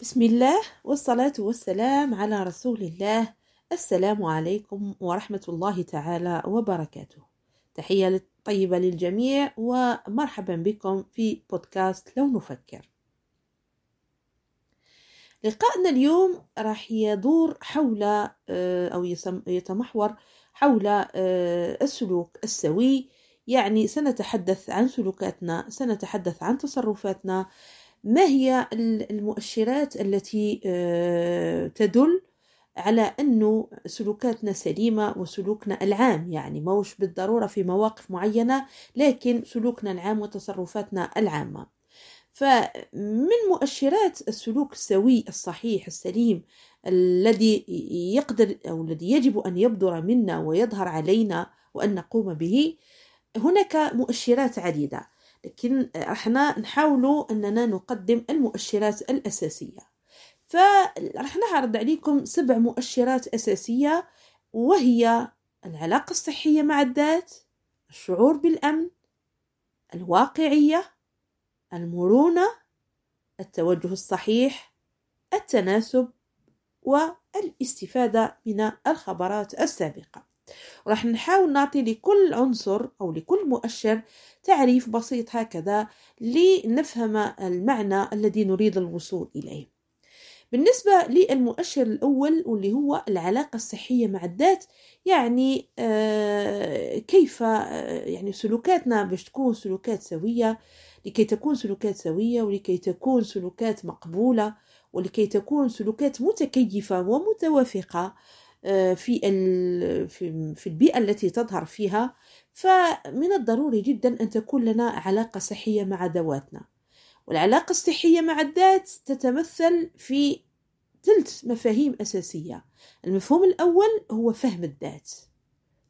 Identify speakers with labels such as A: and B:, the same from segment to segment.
A: بسم الله والصلاة والسلام على رسول الله. السلام عليكم ورحمة الله تعالى وبركاته. تحية طيبة للجميع ومرحبا بكم في بودكاست لو نفكر. لقاءنا اليوم راح يدور حول آه، أو يتمحور حول آه، السلوك السوي. يعني سنتحدث عن سلوكاتنا سنتحدث عن تصرفاتنا ما هي المؤشرات التي آه، تدل على أنه سلوكاتنا سليمة وسلوكنا العام؟ يعني موش بالضرورة في مواقف معينة لكن سلوكنا العام وتصرفاتنا العامة. فمن مؤشرات السلوك السوي الصحيح السليم الذي يقدر أو الذي يجب أن يبدر منا ويظهر علينا وأن نقوم به هناك مؤشرات عديدة. لكن إحنا نحاولوا أننا نقدم المؤشرات الأساسية. فرح نعرض عليكم سبع مؤشرات أساسية وهي العلاقة الصحية مع الذات الشعور بالأمن الواقعية المرونة التوجه الصحيح التناسب والاستفادة من الخبرات السابقة. وراح نحاول نعطي لكل عنصر أو لكل مؤشر تعريف بسيط هكذا لنفهم المعنى الذي نريد الوصول إليه. بالنسبة للمؤشر الأول واللي هو العلاقة الصحية مع الذات يعني آه كيف آه يعني سلوكاتنا باش تكون سلوكات سوية لكي تكون سلوكات سوية ولكي تكون سلوكات مقبولة ولكي تكون سلوكات متكيفة ومتوافقة. في في البيئة التي تظهر فيها. فمن الضروري جدا أن تكون لنا علاقة صحية مع ذواتنا. والعلاقة الصحية مع الذات تتمثل في ثلاث مفاهيم أساسية. المفهوم الأول هو فهم الذات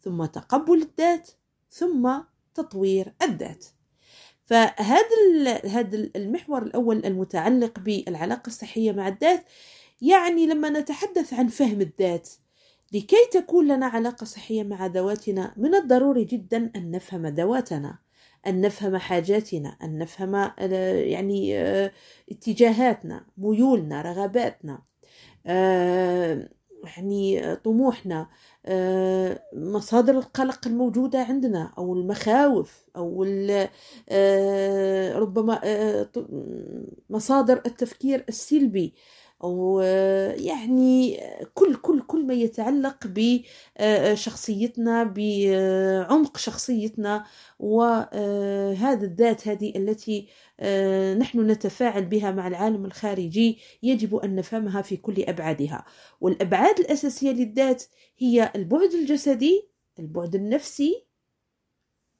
A: ثم تقبل الذات ثم تطوير الذات. فهذا هذا المحور الأول المتعلق بالعلاقة الصحية مع الذات. يعني لما نتحدث عن فهم الذات لكي تكون لنا علاقة صحية مع ذواتنا من الضروري جدا أن نفهم ذواتنا أن نفهم حاجاتنا أن نفهم آه، يعني آه، اتجاهاتنا ميولنا رغباتنا آه، يعني طموحنا مصادر القلق الموجودة عندنا أو المخاوف أو ربما مصادر التفكير السلبي. أو يعني كل كل كل ما يتعلق بشخصيتنا بعمق شخصيتنا وهذا الذات هذه التي نحن نتفاعل بها مع العالم الخارجي يجب أن نفهمها في كل أبعادها. والأبعاد الأساسية للذات هي البعد الجسدي البعد النفسي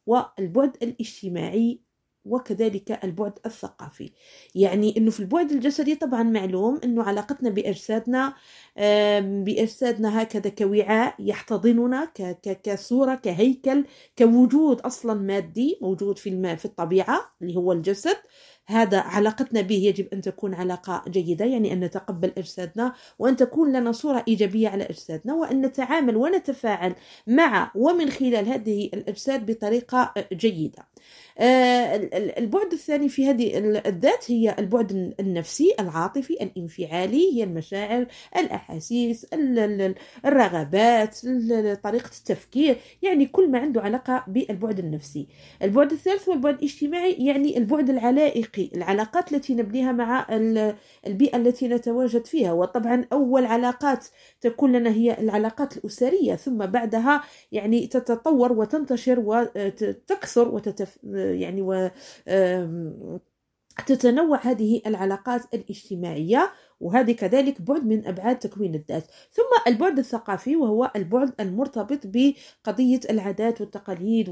A: والبعد الاجتماعي وكذلك البعد الثقافي. يعني إنه في البعد الجسدي طبعا معلوم إنه علاقتنا باجسادنا باجسادنا هكذا كوعاء يحتضننا كصورة كهيكل كوجود أصلا مادي موجود في الماء في الطبيعة اللي هو الجسد. هذا علاقتنا به يجب أن تكون علاقة جيدة يعني أن نتقبل أجسادنا وأن تكون لنا صورة إيجابية على أجسادنا وأن نتعامل ونتفاعل مع ومن خلال هذه الأجساد بطريقة جيدة. آه، البعد الثاني في هذه الذات هي البعد النفسي العاطفي الانفعالي هي المشاعر الأحاسيس الرغبات طريقة التفكير يعني كل ما عنده علاقة بالبعد النفسي. البعد الثالث هو البعد الاجتماعي يعني البعد العلائقي العلاقات التي نبنيها مع البيئة التي نتواجد فيها. وطبعا أول علاقات تكون لنا هي العلاقات الأسرية ثم بعدها يعني تتطور وتنتشر وتكثر وتتف يعني و تتنوع هذه العلاقات الاجتماعية. وهذه كذلك بعد من أبعاد تكوين الذات. ثم البعد الثقافي وهو البعد المرتبط بقضية العادات والتقاليد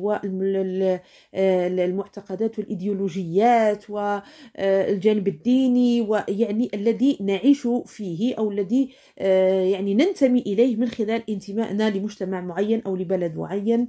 A: والمعتقدات والإيديولوجيات والجانب الديني ويعني الذي نعيش فيه أو الذي يعني ننتمي إليه من خلال انتمائنا لمجتمع معين أو لبلد معين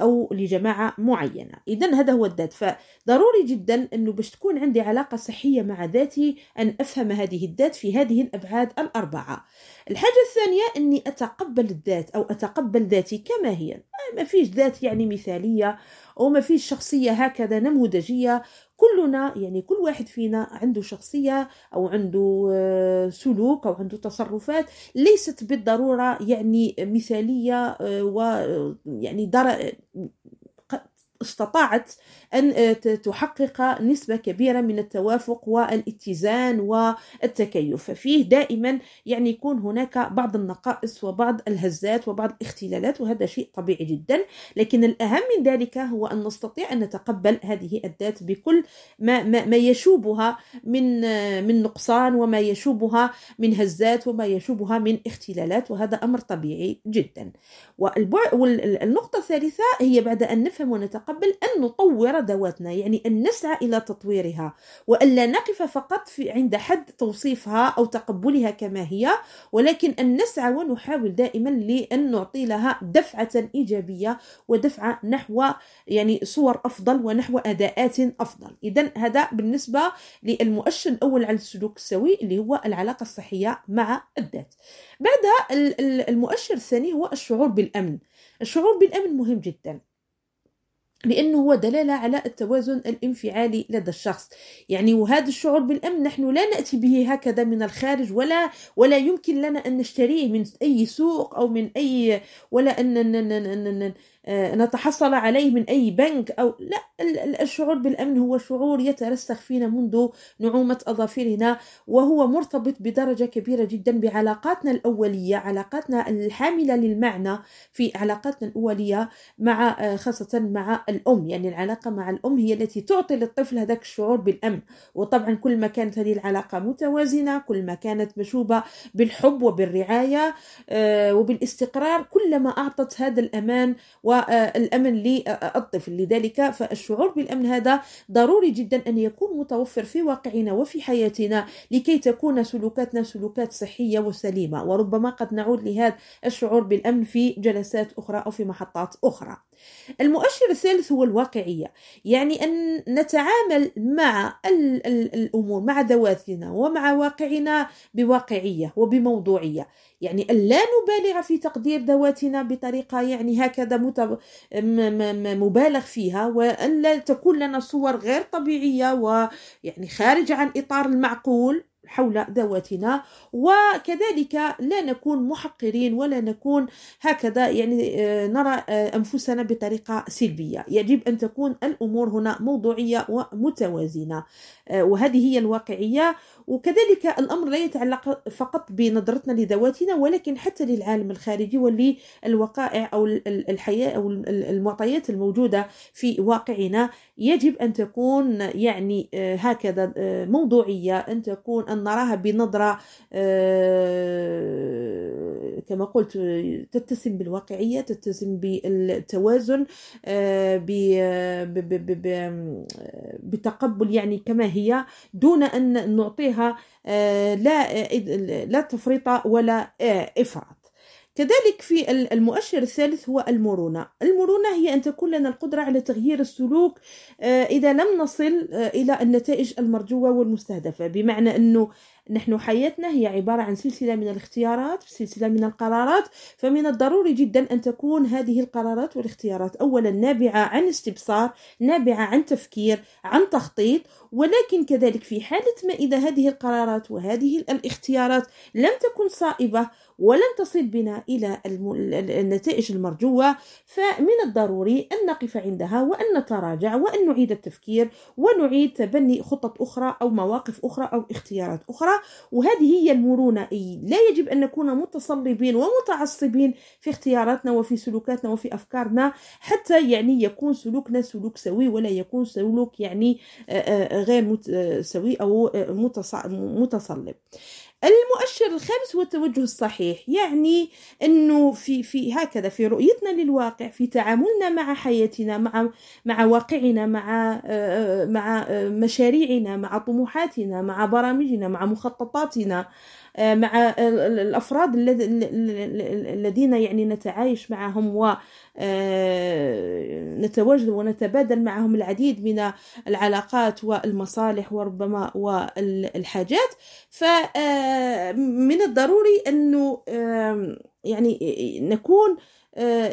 A: أو لجماعة معينة. إذا هذا هو الذات. فضروري جدا أنه باش تكون عندي علاقة صحية مع ذاتي أن أفهم هذه الذات في هذه الأبعاد الأربعة. الحاجة الثانية أني أتقبل الذات أو أتقبل ذاتي كما هي ما فيش ذات يعني مثالية أو ما فيش شخصية هكذا نموذجية. كلنا يعني كل واحد فينا عنده شخصية أو عنده آه، سلوك أو عنده تصرفات ليست بالضرورة يعني مثالية آه، ويعني استطاعت أن آه، تحقق نسبة كبيرة من التوافق والاتزان والتكيف. ففيه دائما يعني يكون هناك بعض النقائص وبعض الهزات وبعض الاختلالات وهذا شيء طبيعي جدا. لكن الأهم من ذلك هو أن نستطيع أن نتقبل هذه الذات بكل ما, ما, ما يشوبها من آه، من نقصان وما يشوبها من هزات وما يشوبها من اختلالات وهذا أمر طبيعي جدا. والنقطة الثالثة هي بعد أن نفهم ونتقبل أن نطور ذواتنا يعني أن نسعى إلى تطويرها. وألا نقف فقط في عند حد توصيفها أو تقبلها كما هي ولكن أن نسعى ونحاول دائما لأن نعطي لها دفعة إيجابية ودفعة نحو يعني صور أفضل ونحو أداءات أفضل. إذا هذا بالنسبة للمؤشر الأول على السلوك السوي اللي هو العلاقة الصحية مع الذات. بعدها المؤشر الثاني هو الشعور بالأمن. الشعور بالأمن مهم جدا. لأنه هو دلالة على التوازن الانفعالي لدى الشخص. يعني وهذا الشعور بالأمن نحن لا نأتي به هكذا من الخارج ولا ولا يمكن لنا أن نشتريه من أي سوق أو من أي ولا أن نتحصل عليه من أي بنك أو لا الشعور بالأمن هو شعور يترسخ فينا منذ نعومة أظافرنا وهو مرتبط بدرجة كبيرة جدا بعلاقاتنا الأولية علاقاتنا الحاملة للمعنى في علاقاتنا الأولية مع آه، خاصة مع الأم. يعني العلاقة مع الأم هي التي تعطي للطفل هذاك الشعور بالأمن. وطبعا كل ما كانت هذه العلاقة متوازنة كل ما كانت مشوبة بالحب وبالرعاية آه، وبالاستقرار كلما أعطت هذا الأمان و والأمن للطفل لذلك فالشعور بالأمن هذا ضروري جدا أن يكون متوفر في واقعنا وفي حياتنا لكي تكون سلوكاتنا سلوكات صحية وسليمة. وربما قد نعود لهذا الشعور بالأمن في جلسات أخرى أو في محطات أخرى. المؤشر الثالث هو الواقعية يعني أن نتعامل مع الأمور مع ذواتنا ومع واقعنا بواقعية وبموضوعية. يعني أن لا نبالغ في تقدير ذواتنا بطريقة يعني هكذا مبالغ فيها وأن لا تكون لنا صور غير طبيعية ويعني خارجة عن إطار المعقول. حول ذواتنا وكذلك لا نكون محقرين ولا نكون هكذا يعني آه، نرى آه، أنفسنا بطريقة سلبية. يجب أن تكون الأمور هنا موضوعية ومتوازنة. آه، وهذه هي الواقعية. وكذلك الأمر لا يتعلق فقط بنظرتنا لذواتنا ولكن حتى للعالم الخارجي وللوقائع أو الحياة أو المعطيات الموجودة في واقعنا. يجب أن تكون يعني هكذا موضوعية أن تكون أن نراها بنظرة كما قلت تتسم بالواقعية تتسم بالتوازن بتقبل يعني كما هي دون أن نعطيها لا لا تفريط ولا إفراط. كذلك في المؤشر الثالث هو المرونة. المرونة هي أن تكون لنا القدرة على تغيير السلوك إذا لم نصل إلى النتائج المرجوة والمستهدفة. بمعنى أنه نحن حياتنا هي عبارة عن سلسلة من الاختيارات سلسلة من القرارات فمن الضروري جدا أن تكون هذه القرارات والاختيارات. أولا نابعة عن استبصار نابعة عن تفكير عن تخطيط ولكن كذلك في حالة ما إذا هذه القرارات وهذه الاختيارات لم تكن صائبة ولن تصل بنا إلى النتائج المرجوة فمن الضروري أن نقف عندها وأن نتراجع وأن نعيد التفكير ونعيد تبني خطط أخرى أو مواقف أخرى أو اختيارات أخرى. وهذه هي المرونة. لا يجب أن نكون متصلبين ومتعصبين في اختياراتنا وفي سلوكاتنا وفي أفكارنا حتى يعني يكون سلوكنا سلوك سوي ولا يكون سلوك يعني غير سوي أو متصلب. المؤشر الخامس هو التوجه الصحيح يعني إنه في في هكذا في رؤيتنا للواقع في تعاملنا مع حياتنا مع مع واقعنا مع مع مشاريعنا مع طموحاتنا مع برامجنا مع مخططاتنا. مع الأفراد الذين يعني نتعايش معهم و نتواجد ونتبادل معهم العديد من العلاقات والمصالح وربما والحاجات. فمن الضروري أنه يعني نكون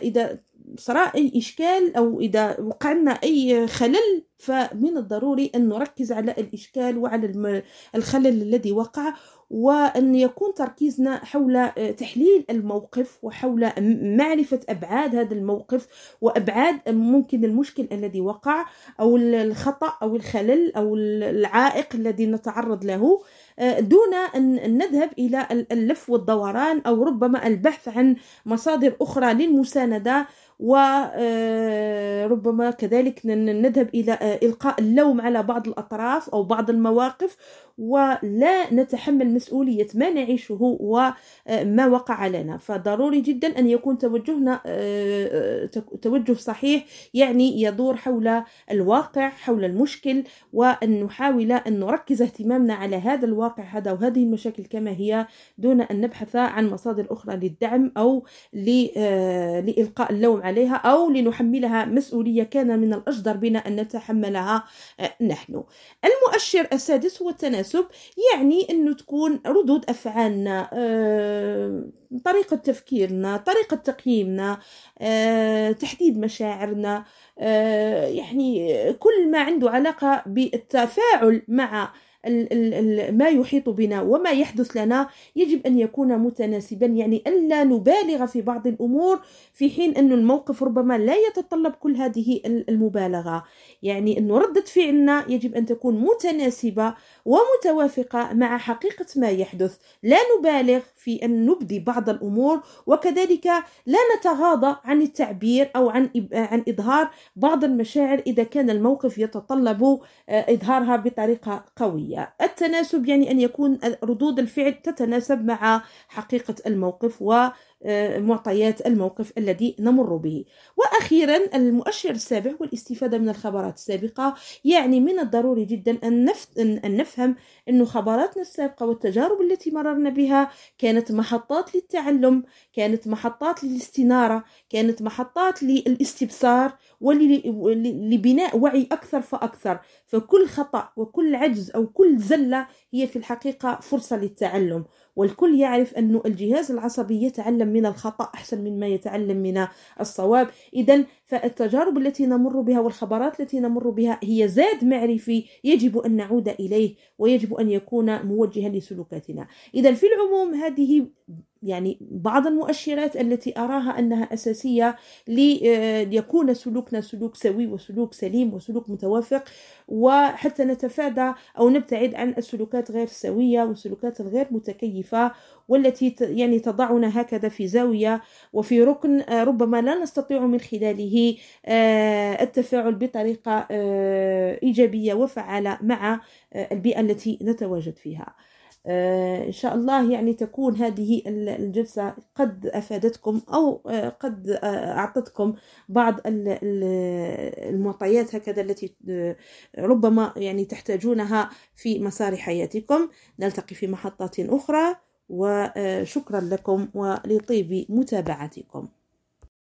A: إذا صار أي إشكال أو إذا وقعنا أي خلل فمن الضروري أن نركز على الإشكال وعلى الخلل الذي وقع وأن يكون تركيزنا حول آه، تحليل الموقف وحول معرفة أبعاد هذا الموقف وأبعاد ممكن المشكل الذي وقع أو الخطأ أو الخلل أو العائق الذي نتعرض له آه، دون أن نذهب إلى اللف والدوران أو ربما البحث عن مصادر أخرى للمساندة وربما آه، كذلك نذهب إلى إلقاء اللوم على بعض الأطراف أو بعض المواقف ولا نتحمل مسؤولية ما نعيشه وما وقع لنا فضروري جدا أن يكون توجهنا آه، توجه صحيح يعني يدور حول الواقع حول المشكل وأن نحاول أن نركز اهتمامنا على هذا الواقع هذا وهذه المشاكل كما هي دون أن نبحث عن مصادر أخرى للدعم أو آه، لإلقاء اللوم عليها أو لنحملها مسؤولية كان من الأجدر بنا أن نتحملها آه، نحن. المؤشر السادس هو التناسب يعني انه تكون ردود أفعالنا آه، طريقة تفكيرنا طريقة تقييمنا آه، تحديد مشاعرنا يعني كل ما عنده علاقة بالتفاعل مع ما يحيط بنا وما يحدث لنا يجب أن يكون متناسبا. يعني ألا نبالغ في بعض الأمور في حين أن الموقف ربما لا يتطلب كل هذه المبالغة. يعني أن ردة فعلنا يجب أن تكون متناسبة ومتوافقة مع حقيقة ما يحدث. لا نبالغ في أن نبدي بعض الأمور وكذلك لا نتغاضى عن التعبير أو عن عن إظهار بعض المشاعر إذا كان الموقف يتطلب آه، إظهارها بطريقة قوية. التناسب يعني أن يكون ردود الفعل تتناسب مع حقيقة الموقف و معطيات الموقف الذي نمر به. وأخيرا المؤشر السابع هو الاستفاده من الخبرات السابقة. يعني من الضروري جدا أن ان نفهم أن خبراتنا السابقة والتجارب التي مررنا بها كانت محطات للتعلم كانت محطات للاستنارة كانت محطات للاستبصار ولبناء وعي أكثر فأكثر. فكل خطأ وكل عجز أو كل زلة هي في الحقيقة فرصة للتعلم. والكل يعرف أن الجهاز العصبي يتعلم من الخطأ أحسن مما يتعلم من الصواب. إذا فالتجارب التي نمر بها والخبرات التي نمر بها هي زاد معرفي يجب أن نعود إليه ويجب أن يكون موجها لسلوكاتنا. إذا في العموم هذه يعني بعض المؤشرات التي أراها أنها أساسية ليكون سلوكنا سلوك سوي وسلوك سليم وسلوك متوافق وحتى نتفادى أو نبتعد عن السلوكات غير السوية والسلوكات الغير متكيفة والتي يعني تضعنا هكذا في زاوية وفي ركن آه، ربما لا نستطيع من خلاله آه، التفاعل بطريقة آه، إيجابية وفعالة مع البيئة التي نتواجد فيها. إن شاء الله يعني تكون هذه الجلسة قد أفادتكم أو قد أعطتكم بعض المعطيات هكذا التي ربما يعني تحتاجونها في مسار حياتكم. نلتقي في محطات أخرى وشكرا لكم ولطيب متابعتكم.